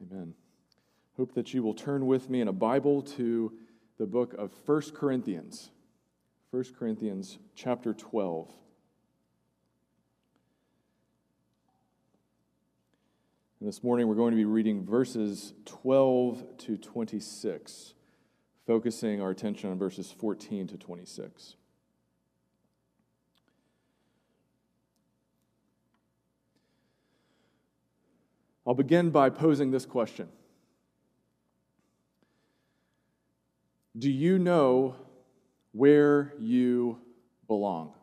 Amen. Hope that you will turn with me in a Bible to the book of 1 Corinthians. 1 Corinthians chapter 12. And this morning we're going to be reading verses 12 to 26, focusing our attention on verses 14 to 26. I'll begin by posing this question Do you know where you belong?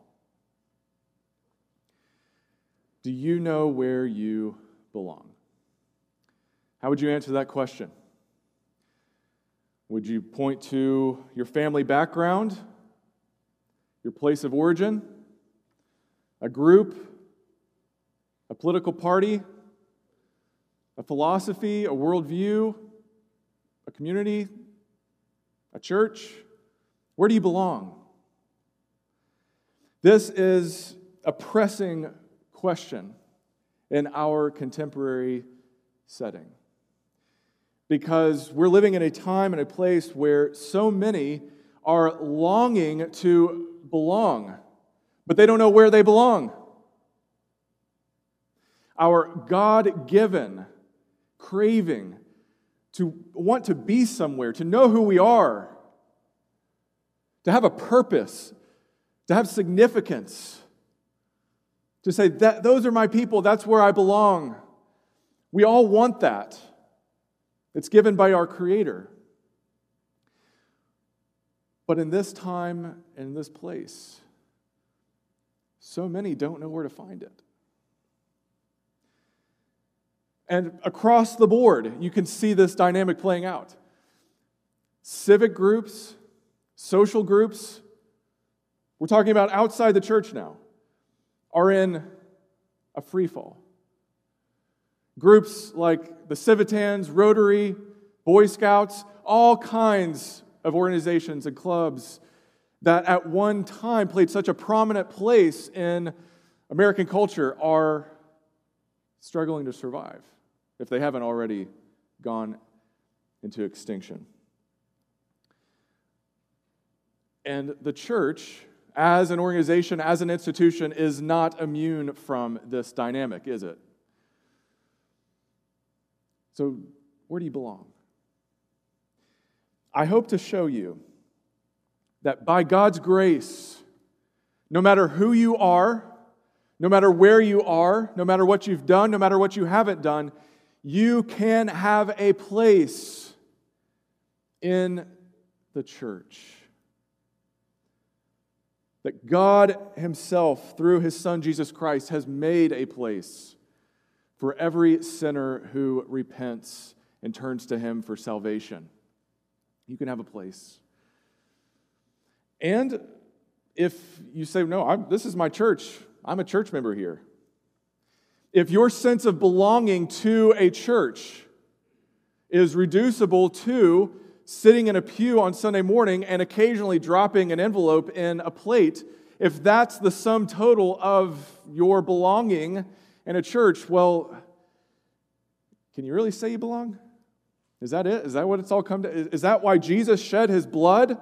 Do you know where you belong? How would you answer that question? Would you point to your family background, your place of origin, a group, a political party, a philosophy, a worldview, a community, a church? Where do you belong? This is a pressing question in our contemporary setting because we're living in a time and a place where so many are longing to belong, but they don't know where they belong. Our God given craving to want to be somewhere, to know who we are, to have a purpose, to have significance, to say, that, those are my people, that's where I belong. We all want that. It's given by our Creator. But in this time and in this place, so many don't know where to find it. And across the board, you can see this dynamic playing out. Civic groups, social groups, we're talking about outside the church now, are in a free fall. Groups like the Civitans, Rotary, Boy Scouts, all kinds of organizations and clubs that at one time played such a prominent place in American culture are struggling to survive if they haven't already gone into extinction. And the church, as an organization, as an institution, is not immune from this dynamic, is it? So, where do you belong? I hope to show you that by God's grace, no matter who you are, no matter where you are, no matter what you've done, no matter what you haven't done, you can have a place in the church. That God Himself, through His Son Jesus Christ, has made a place for every sinner who repents and turns to Him for salvation. You can have a place. And if you say, No, I'm, this is my church, I'm a church member here if your sense of belonging to a church is reducible to sitting in a pew on Sunday morning and occasionally dropping an envelope in a plate, if that's the sum total of your belonging in a church, well, can you really say you belong? Is that it? Is that what it's all come to? Is that why Jesus shed his blood?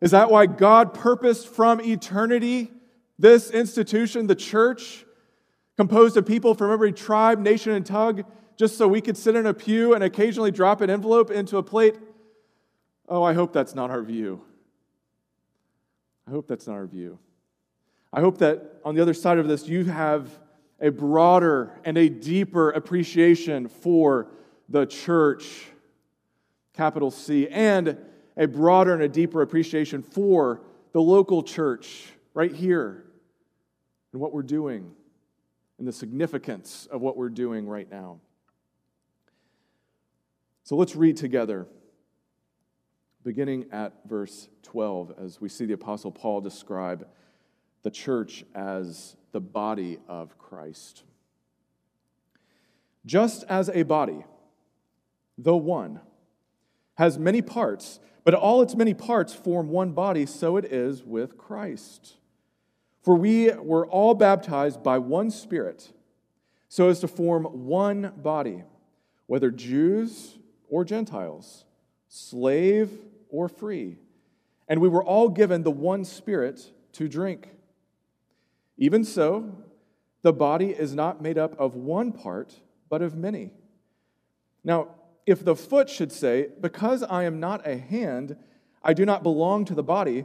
Is that why God purposed from eternity this institution, the church, composed of people from every tribe, nation, and tongue, just so we could sit in a pew and occasionally drop an envelope into a plate? Oh, I hope that's not our view. I hope that's not our view. I hope that on the other side of this, you have a broader and a deeper appreciation for the church, capital C, and a broader and a deeper appreciation for the local church right here and what we're doing and the significance of what we're doing right now. So let's read together, beginning at verse 12, as we see the Apostle Paul describe the church as the body of Christ. Just as a body, though one, has many parts, but all its many parts form one body, so it is with Christ. For we were all baptized by one Spirit, so as to form one body, whether Jews or Gentiles, slave or free, and we were all given the one Spirit to drink. Even so, the body is not made up of one part, but of many. Now, if the foot should say, Because I am not a hand, I do not belong to the body,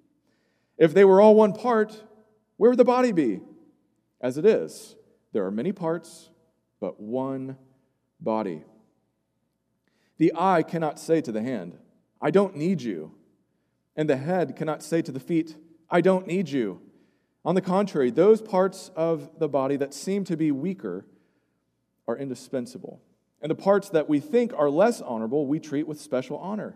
If they were all one part, where would the body be? As it is, there are many parts, but one body. The eye cannot say to the hand, I don't need you. And the head cannot say to the feet, I don't need you. On the contrary, those parts of the body that seem to be weaker are indispensable. And the parts that we think are less honorable, we treat with special honor.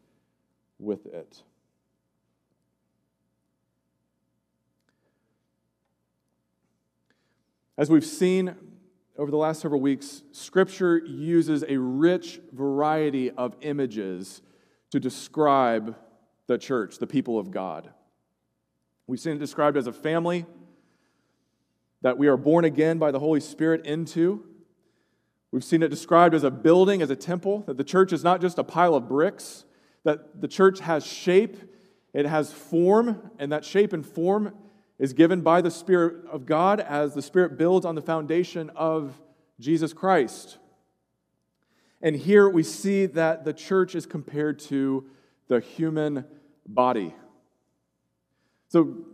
with it. As we've seen over the last several weeks, Scripture uses a rich variety of images to describe the church, the people of God. We've seen it described as a family that we are born again by the Holy Spirit into. We've seen it described as a building, as a temple, that the church is not just a pile of bricks, that the church has shape, it has form, and that shape and form is given by the Spirit of God as the Spirit builds on the foundation of Jesus Christ. And here we see that the church is compared to the human body. So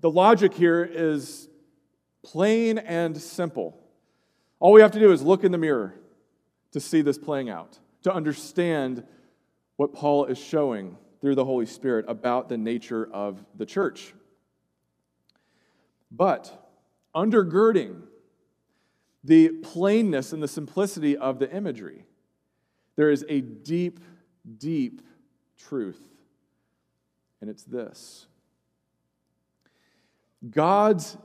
the logic here is plain and simple. All we have to do is look in the mirror to see this playing out, to understand what Paul is showing through the Holy Spirit about the nature of the church. But undergirding the plainness and the simplicity of the imagery, there is a deep, deep truth. And it's this God's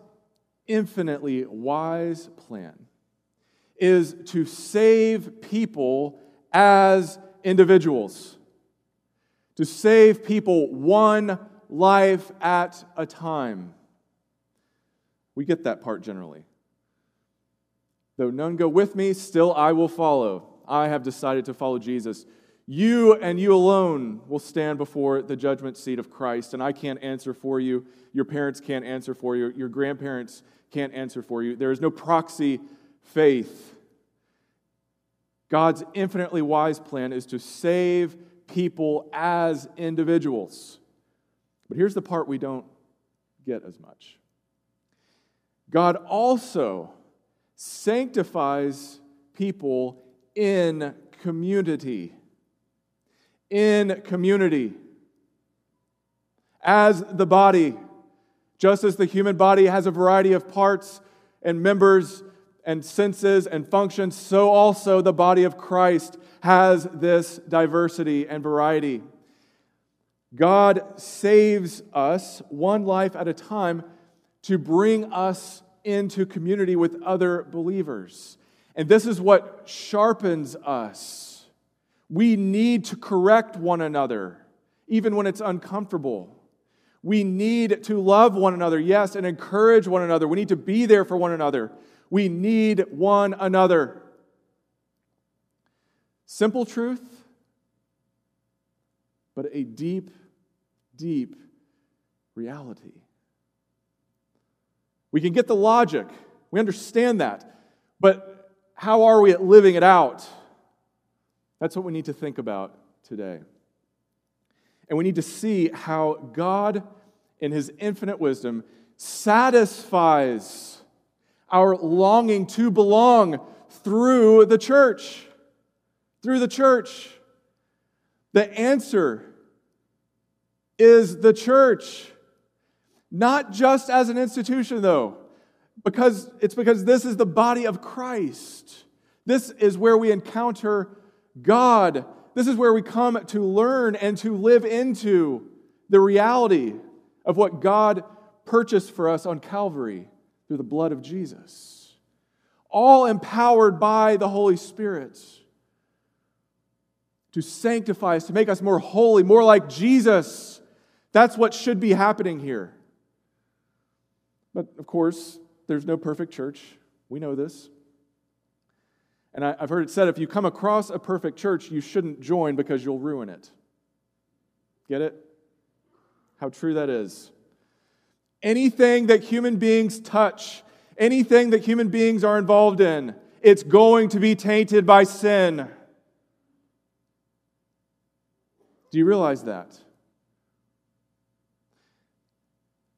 infinitely wise plan is to save people as individuals, to save people one life at a time. We get that part generally. Though none go with me, still I will follow. I have decided to follow Jesus. You and you alone will stand before the judgment seat of Christ, and I can't answer for you. Your parents can't answer for you. Your grandparents can't answer for you. There is no proxy faith. God's infinitely wise plan is to save people as individuals. But here's the part we don't get as much God also sanctifies people in community. In community. As the body, just as the human body has a variety of parts and members and senses and functions, so also the body of Christ has this diversity and variety. God saves us one life at a time to bring us into community with other believers. And this is what sharpens us. We need to correct one another, even when it's uncomfortable. We need to love one another, yes, and encourage one another. We need to be there for one another. We need one another. Simple truth, but a deep, deep reality. We can get the logic, we understand that, but how are we at living it out? That's what we need to think about today. And we need to see how God, in His infinite wisdom, satisfies our longing to belong through the church. Through the church. The answer is the church. Not just as an institution, though, because it's because this is the body of Christ. This is where we encounter God. This is where we come to learn and to live into the reality of what God purchased for us on Calvary through the blood of Jesus. All empowered by the Holy Spirit to sanctify us, to make us more holy, more like Jesus. That's what should be happening here. But of course, there's no perfect church. We know this. And I, have heard it said if you come across a perfect church, you shouldn't join because you'll ruin it. Get it? How true that is. Anything that human beings touch, anything that human beings are involved in, it's going to be tainted by sin. Do you realize that?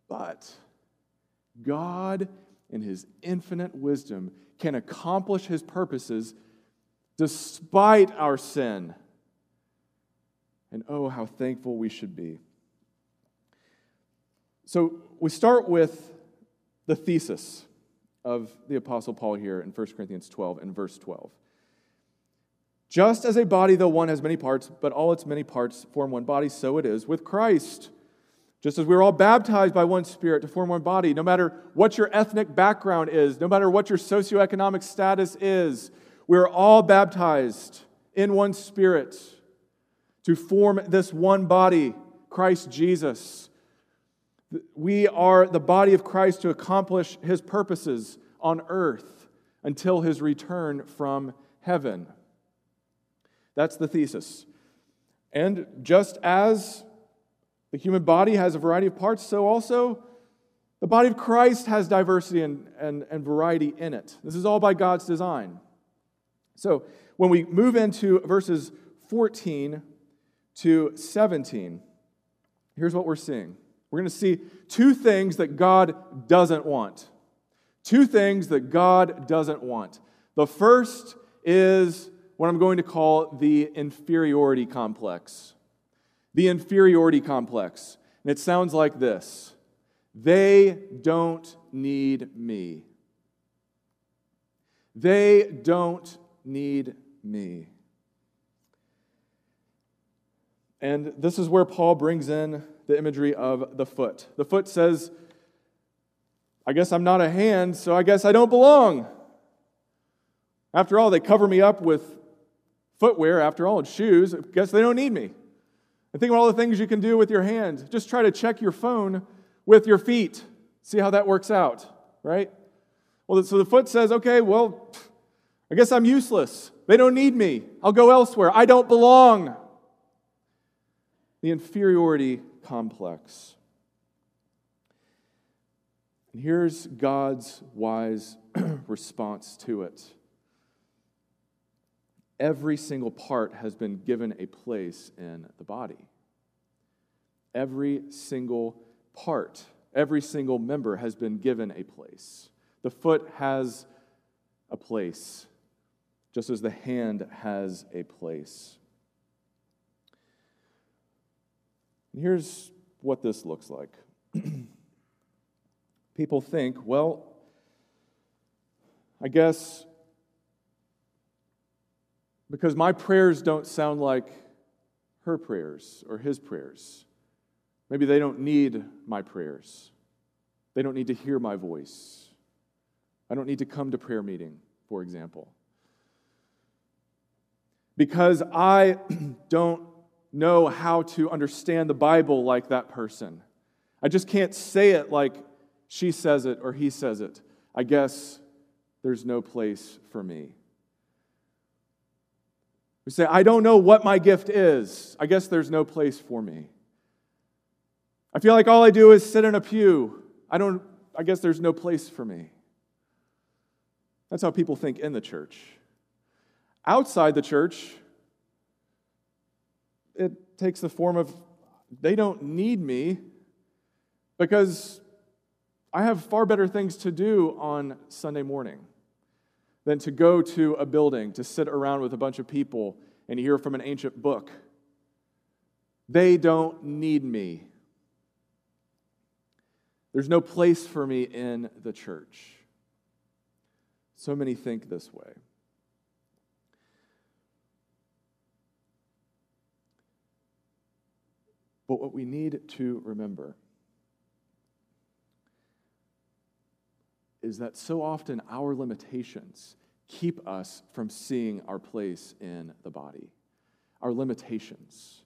But God, in His infinite wisdom, can accomplish His purposes despite our sin. And oh, how thankful we should be. So we start with the thesis of the Apostle Paul here in 1 Corinthians 12 and verse 12. Just as a body, though one has many parts, but all its many parts form one body, so it is with Christ. Just as we're all baptized by one Spirit to form one body, no matter what your ethnic background is, no matter what your socioeconomic status is, we're all baptized in one Spirit to form this one body, Christ Jesus. We are the body of Christ to accomplish his purposes on earth until his return from heaven. That's the thesis. And just as the human body has a variety of parts, so also the body of Christ has diversity and, and, and variety in it. This is all by God's design. So when we move into verses 14 to 17, here's what we're seeing. We're going to see two things that God doesn't want. Two things that God doesn't want. The first is what I'm going to call the inferiority complex. The inferiority complex. And it sounds like this They don't need me. They don't need me. And this is where Paul brings in the imagery of the foot. The foot says, I guess I'm not a hand, so I guess I don't belong. After all, they cover me up with footwear, after all, and shoes. I guess they don't need me. And think about all the things you can do with your hand. Just try to check your phone with your feet. See how that works out, right? Well, so the foot says, okay, well, I guess I'm useless. They don't need me. I'll go elsewhere. I don't belong. The inferiority complex. And here's God's wise response to it. Every single part has been given a place in the body. Every single part, every single member has been given a place. The foot has a place, just as the hand has a place. And here's what this looks like people think, well, I guess because my prayers don't sound like her prayers or his prayers. Maybe they don't need my prayers. They don't need to hear my voice. I don't need to come to prayer meeting, for example. Because I don't know how to understand the Bible like that person. I just can't say it like she says it or he says it. I guess there's no place for me. We say, I don't know what my gift is. I guess there's no place for me. I feel like all I do is sit in a pew. I don't I guess there's no place for me. That's how people think in the church. Outside the church, it takes the form of they don't need me because I have far better things to do on Sunday morning than to go to a building to sit around with a bunch of people and hear from an ancient book. They don't need me. There's no place for me in the church. So many think this way. But what we need to remember is that so often our limitations keep us from seeing our place in the body. Our limitations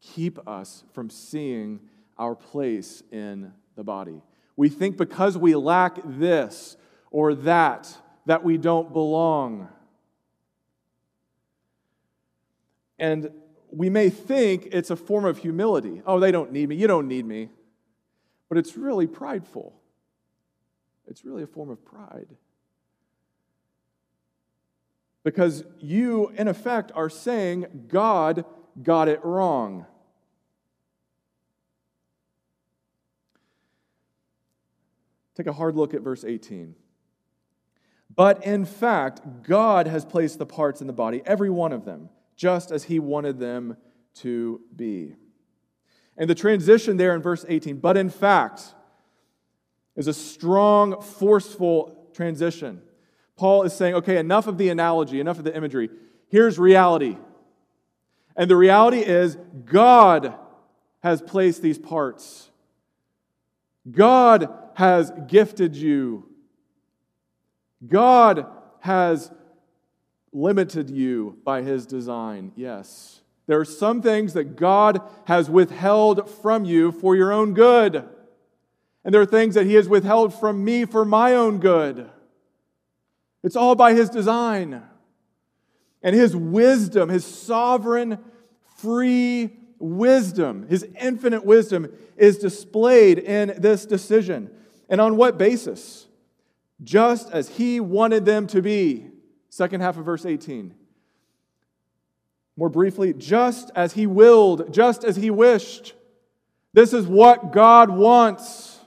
keep us from seeing our place in the body. We think because we lack this or that, that we don't belong. And we may think it's a form of humility. Oh, they don't need me. You don't need me. But it's really prideful. It's really a form of pride. Because you, in effect, are saying God got it wrong. Take a hard look at verse 18. But in fact, God has placed the parts in the body, every one of them just as he wanted them to be. And the transition there in verse 18, but in fact, is a strong, forceful transition. Paul is saying, okay, enough of the analogy, enough of the imagery. Here's reality. And the reality is, God has placed these parts. God has gifted you. God has limited you by his design, yes. There are some things that God has withheld from you for your own good. And there are things that he has withheld from me for my own good. It's all by his design. And his wisdom, his sovereign, free wisdom, his infinite wisdom is displayed in this decision. And on what basis? Just as he wanted them to be. Second half of verse 18. More briefly, just as he willed, just as he wished. This is what God wants.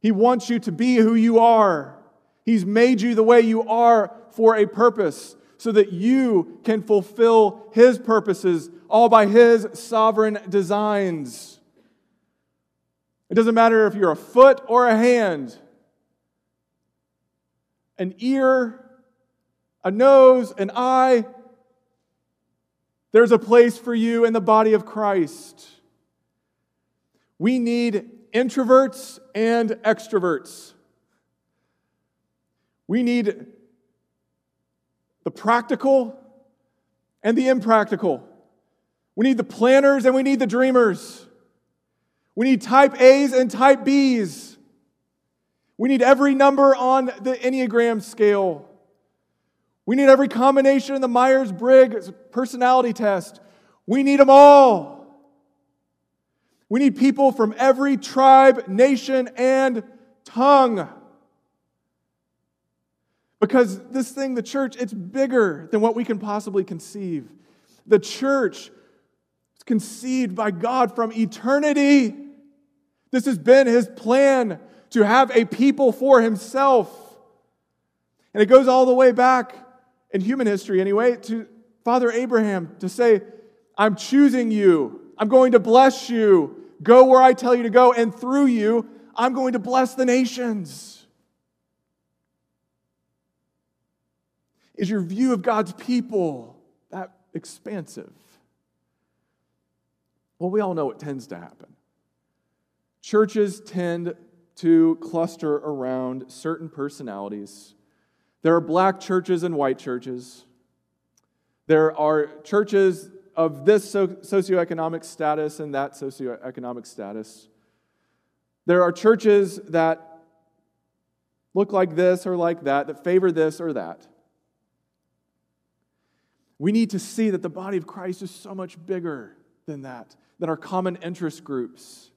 He wants you to be who you are. He's made you the way you are for a purpose so that you can fulfill His purposes all by His sovereign designs. It doesn't matter if you're a foot or a hand an ear, a nose, an eye. There's a place for you in the body of Christ. We need introverts and extroverts. We need the practical and the impractical. We need the planners and we need the dreamers. We need type A's and type B's. We need every number on the Enneagram scale. We need every combination in the Myers Briggs personality test. We need them all. We need people from every tribe, nation, and tongue. Because this thing, the church, it's bigger than what we can possibly conceive. The church is conceived by God from eternity. This has been his plan to have a people for himself. And it goes all the way back in human history, anyway, to Father Abraham to say, I'm choosing you. I'm going to bless you. Go where I tell you to go. And through you, I'm going to bless the nations. Is your view of God's people that expansive? Well, we all know what tends to happen. Churches tend to cluster around certain personalities. There are black churches and white churches. There are churches of this socioeconomic status and that socioeconomic status. There are churches that look like this or like that, that favor this or that. We need to see that the body of Christ is so much bigger than that, than our common interest groups.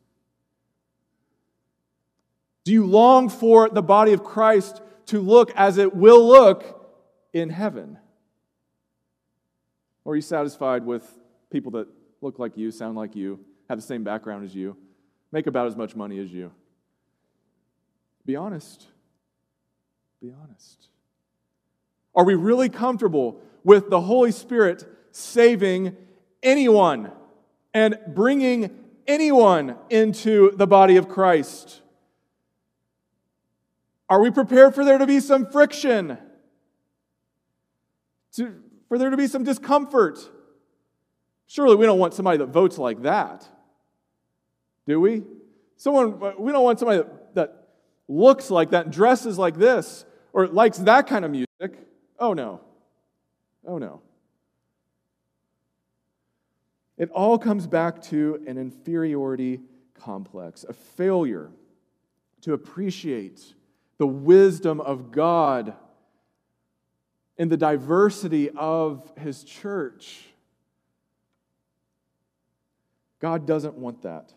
Do you long for the body of Christ to look as it will look in heaven? Or are you satisfied with people that look like you, sound like you, have the same background as you, make about as much money as you? Be honest. Be honest. Are we really comfortable with the Holy Spirit saving anyone and bringing anyone into the body of Christ? Are we prepared for there to be some friction? To, for there to be some discomfort? Surely we don't want somebody that votes like that, do we? Someone, uh, we don't want somebody that, that looks like that, dresses like this, or likes that kind of music. Oh no. Oh no. It all comes back to an inferiority complex, a failure to appreciate the wisdom of God in the diversity of His church. God doesn't want that.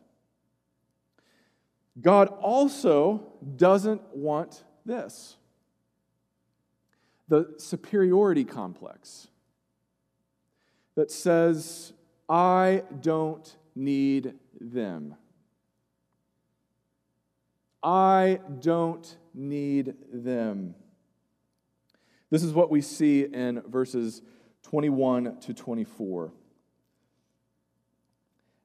God also doesn't want this the superiority complex that says, I don't need them. I don't need them. This is what we see in verses 21 to 24.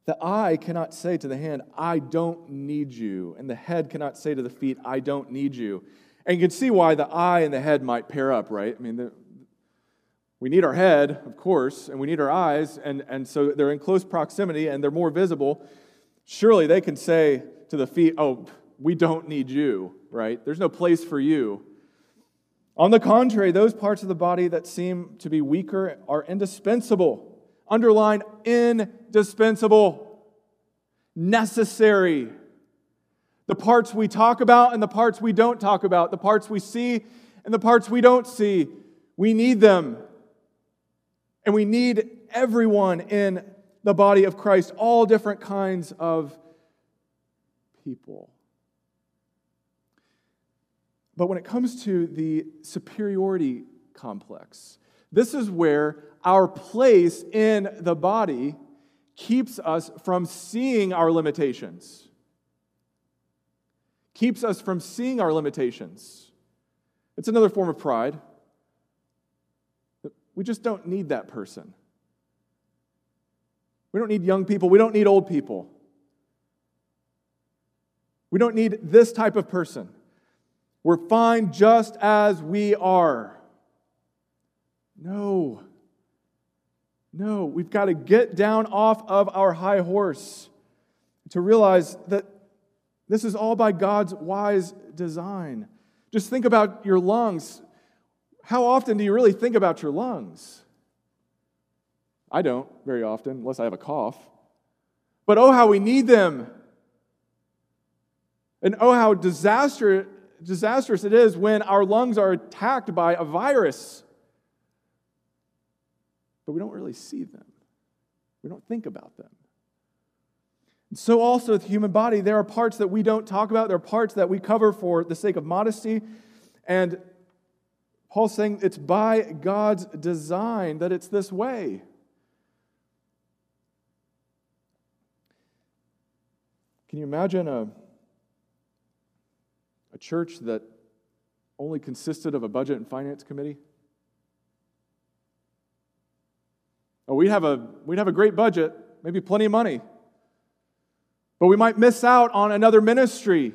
The eye cannot say to the hand, I don't need you. And the head cannot say to the feet, I don't need you. And you can see why the eye and the head might pair up, right? I mean, the, we need our head, of course, and we need our eyes, and, and so they're in close proximity and they're more visible. Surely they can say to the feet, Oh, we don't need you, right? There's no place for you. On the contrary, those parts of the body that seem to be weaker are indispensable. Underline indispensable, necessary. The parts we talk about and the parts we don't talk about, the parts we see and the parts we don't see, we need them. And we need everyone in the body of Christ, all different kinds of people. But when it comes to the superiority complex, this is where our place in the body keeps us from seeing our limitations. Keeps us from seeing our limitations. It's another form of pride. We just don't need that person. We don't need young people. We don't need old people. We don't need this type of person. We're fine just as we are. No. No, we've got to get down off of our high horse to realize that this is all by God's wise design. Just think about your lungs. How often do you really think about your lungs? I don't very often, unless I have a cough. But oh, how we need them. And oh, how disaster, disastrous it is when our lungs are attacked by a virus. But we don't really see them, we don't think about them. And so, also with the human body, there are parts that we don't talk about, there are parts that we cover for the sake of modesty. And Paul's saying it's by God's design that it's this way. Can you imagine a church that only consisted of a budget and finance committee? Oh, we'd have a, we'd have a great budget, maybe plenty of money, but we might miss out on another ministry.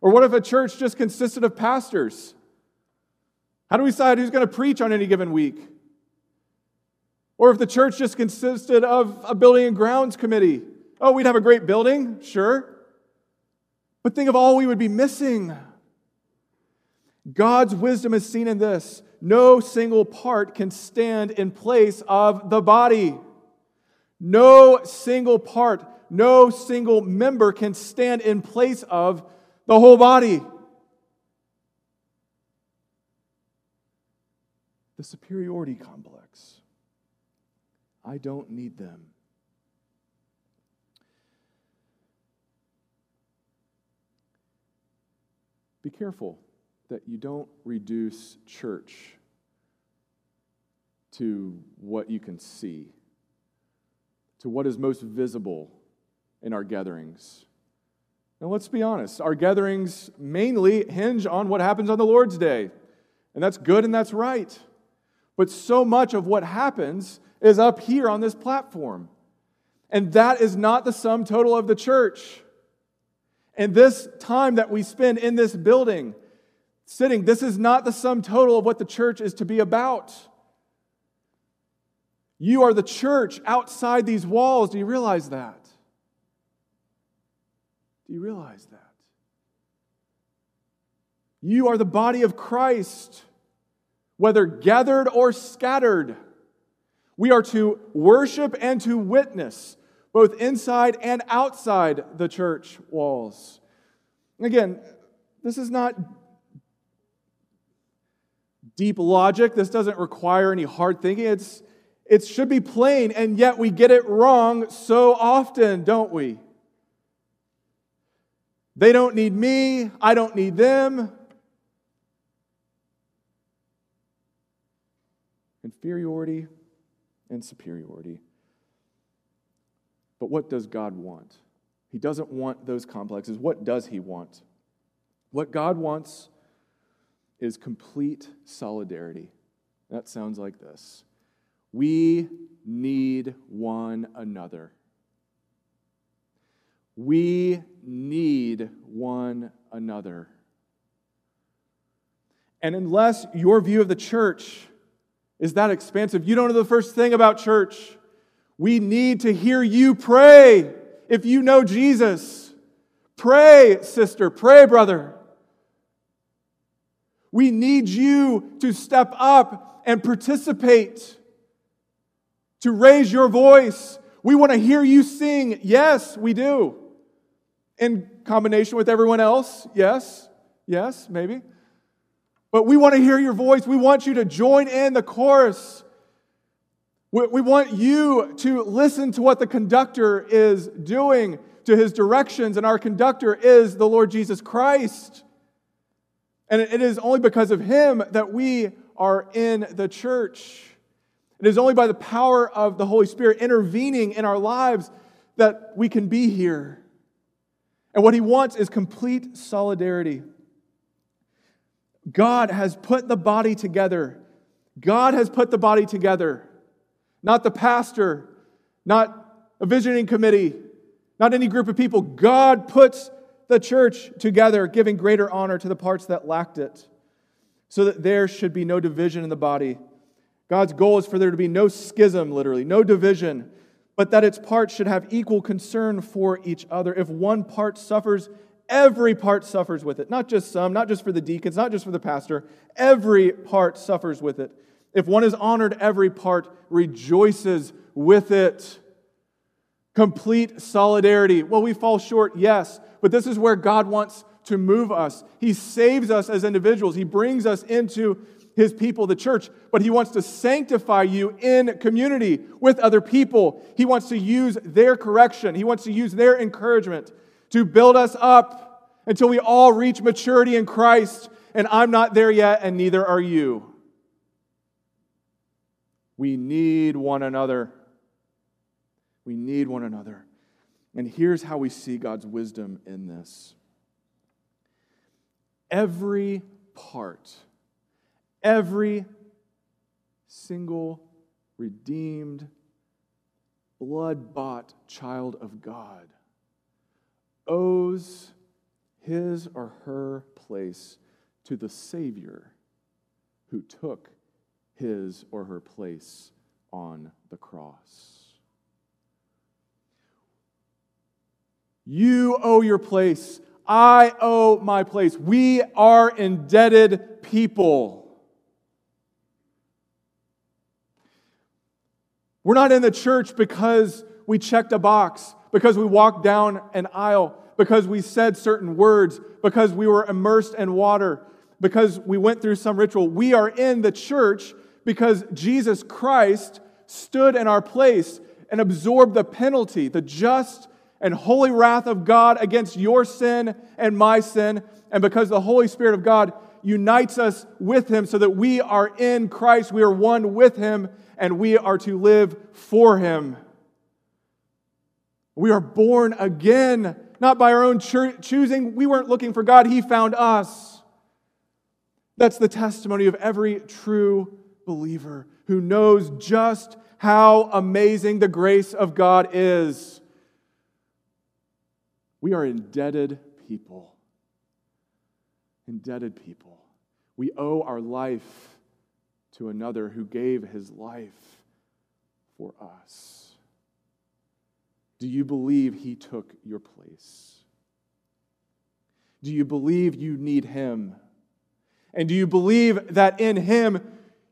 Or what if a church just consisted of pastors? How do we decide who's going to preach on any given week? Or if the church just consisted of a building and grounds committee? Oh, we'd have a great building, sure. But think of all we would be missing. God's wisdom is seen in this. No single part can stand in place of the body. No single part, no single member can stand in place of the whole body. The superiority complex. I don't need them. Be careful that you don't reduce church to what you can see, to what is most visible in our gatherings. Now, let's be honest, our gatherings mainly hinge on what happens on the Lord's Day, and that's good and that's right. But so much of what happens is up here on this platform. And that is not the sum total of the church. And this time that we spend in this building, sitting, this is not the sum total of what the church is to be about. You are the church outside these walls. Do you realize that? Do you realize that? You are the body of Christ, whether gathered or scattered. We are to worship and to witness, both inside and outside the church walls. Again, this is not deep logic. This doesn't require any hard thinking. It's, it should be plain, and yet we get it wrong so often, don't we? They don't need me, I don't need them. Inferiority and superiority. What does God want? He doesn't want those complexes. What does He want? What God wants is complete solidarity. That sounds like this We need one another. We need one another. And unless your view of the church is that expansive, you don't know the first thing about church. We need to hear you pray if you know Jesus. Pray, sister. Pray, brother. We need you to step up and participate, to raise your voice. We want to hear you sing. Yes, we do in combination with everyone else? Yes, yes, maybe. But we want to hear your voice. We want you to join in the chorus. We, we want you to listen to what the conductor is doing, to his directions, and our conductor is the Lord Jesus Christ. And it is only because of him that we are in the church. It is only by the power of the Holy Spirit intervening in our lives that we can be here. And what he wants is complete solidarity. God has put the body together. God has put the body together. Not the pastor, not a visioning committee, not any group of people. God puts the church together, giving greater honor to the parts that lacked it, so that there should be no division in the body. God's goal is for there to be no schism, literally, no division, but that its parts should have equal concern for each other. If one part suffers, every part suffers with it. Not just some, not just for the deacons, not just for the pastor. Every part suffers with it. If one is honored, every part rejoices with it. Complete solidarity. Well, we fall short, yes, but this is where God wants to move us. He saves us as individuals, He brings us into his people, the church, but he wants to sanctify you in community with other people. He wants to use their correction, he wants to use their encouragement to build us up until we all reach maturity in Christ. And I'm not there yet, and neither are you. We need one another. We need one another. And here's how we see God's wisdom in this every part Every single redeemed, blood bought child of God owes his or her place to the Savior who took his or her place on the cross. You owe your place. I owe my place. We are indebted people. We're not in the church because we checked a box, because we walked down an aisle, because we said certain words, because we were immersed in water, because we went through some ritual. We are in the church because Jesus Christ stood in our place and absorbed the penalty, the just and holy wrath of God against your sin and my sin. And because the Holy Spirit of God unites us with Him so that we are in Christ, we are one with Him, and we are to live for Him. We are born again, not by our own choosing. We weren't looking for God, He found us. That's the testimony of every true believer who knows just how amazing the grace of God is. We are indebted people. Indebted people. We owe our life to another who gave his life for us. Do you believe he took your place? Do you believe you need him? And do you believe that in him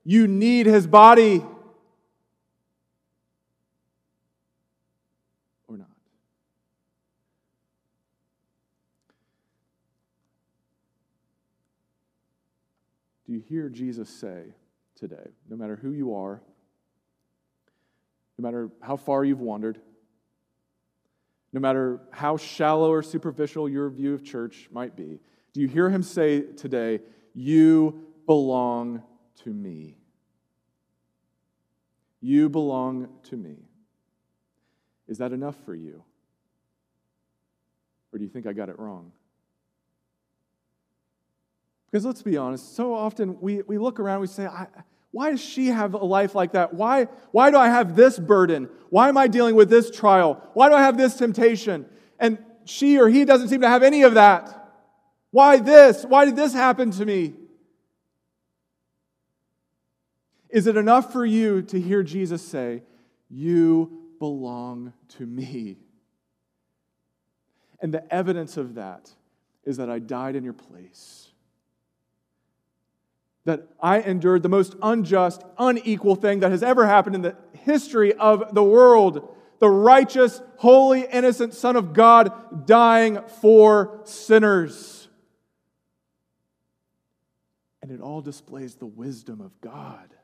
you need his body? Or not? Do you hear Jesus say today, no matter who you are, no matter how far you've wandered, no matter how shallow or superficial your view of church might be, do you hear him say today, You belong to me. You belong to me. Is that enough for you? Or do you think I got it wrong? Because let's be honest, so often we, we look around, we say, why does she have a life like that? Why, why do I have this burden? Why am I dealing with this trial? Why do I have this temptation? And she or he doesn't seem to have any of that. Why this? Why did this happen to me? Is it enough for you to hear Jesus say, You belong to me? And the evidence of that is that I died in your place. That I endured the most unjust, unequal thing that has ever happened in the history of the world. The righteous, holy, innocent Son of God dying for sinners. And it all displays the wisdom of God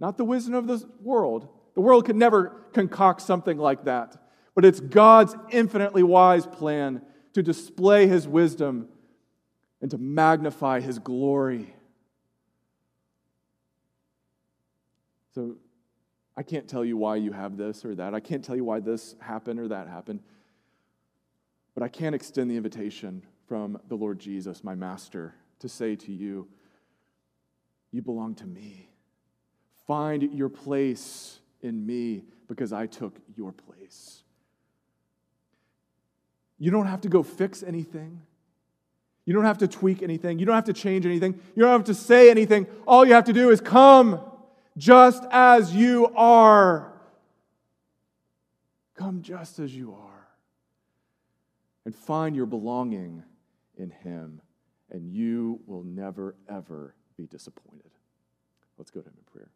not the wisdom of the world. The world could never concoct something like that. But it's God's infinitely wise plan to display his wisdom and to magnify his glory. So I can't tell you why you have this or that. I can't tell you why this happened or that happened. But I can extend the invitation from the Lord Jesus, my master, to say to you, You belong to me. Find your place in me because I took your place. You don't have to go fix anything. You don't have to tweak anything. You don't have to change anything. You don't have to say anything. All you have to do is come just as you are. Come just as you are. And find your belonging in Him, and you will never, ever be disappointed. Let's go to Him in prayer.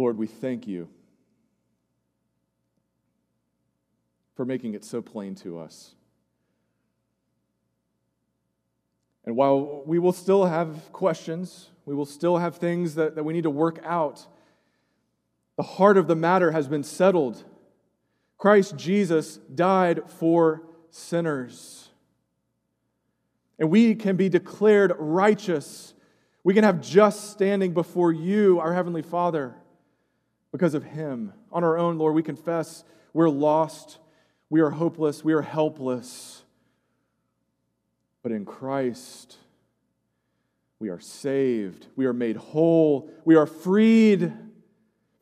Lord, we thank you for making it so plain to us. And while we will still have questions, we will still have things that, that we need to work out, the heart of the matter has been settled. Christ Jesus died for sinners. And we can be declared righteous. We can have just standing before you, our Heavenly Father because of Him. On our own, Lord, we confess we're lost, we are hopeless, we are helpless. But in Christ, we are saved, we are made whole, we are freed.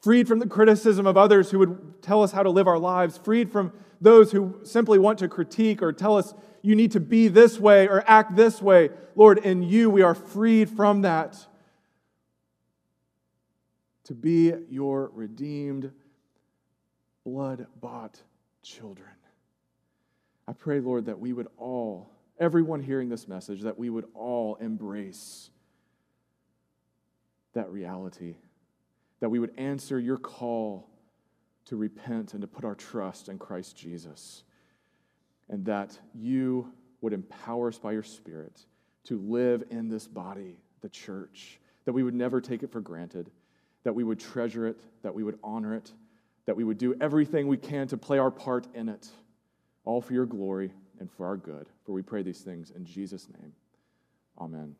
Freed from the criticism of others who would tell us how to live our lives, freed from those who simply want to critique or tell us you need to be this way or act this way. Lord, in you we are freed from that to be your redeemed, blood bought children. I pray, Lord, that we would all, everyone hearing this message, that we would all embrace that reality, that we would answer your call to repent and to put our trust in Christ Jesus, and that you would empower us by your Spirit to live in this body, the church, that we would never take it for granted that we would treasure it, that we would honor it, that we would do everything we can to play our part in it, all for your glory. and for our good. For we pray these things in Jesus' name. Amen.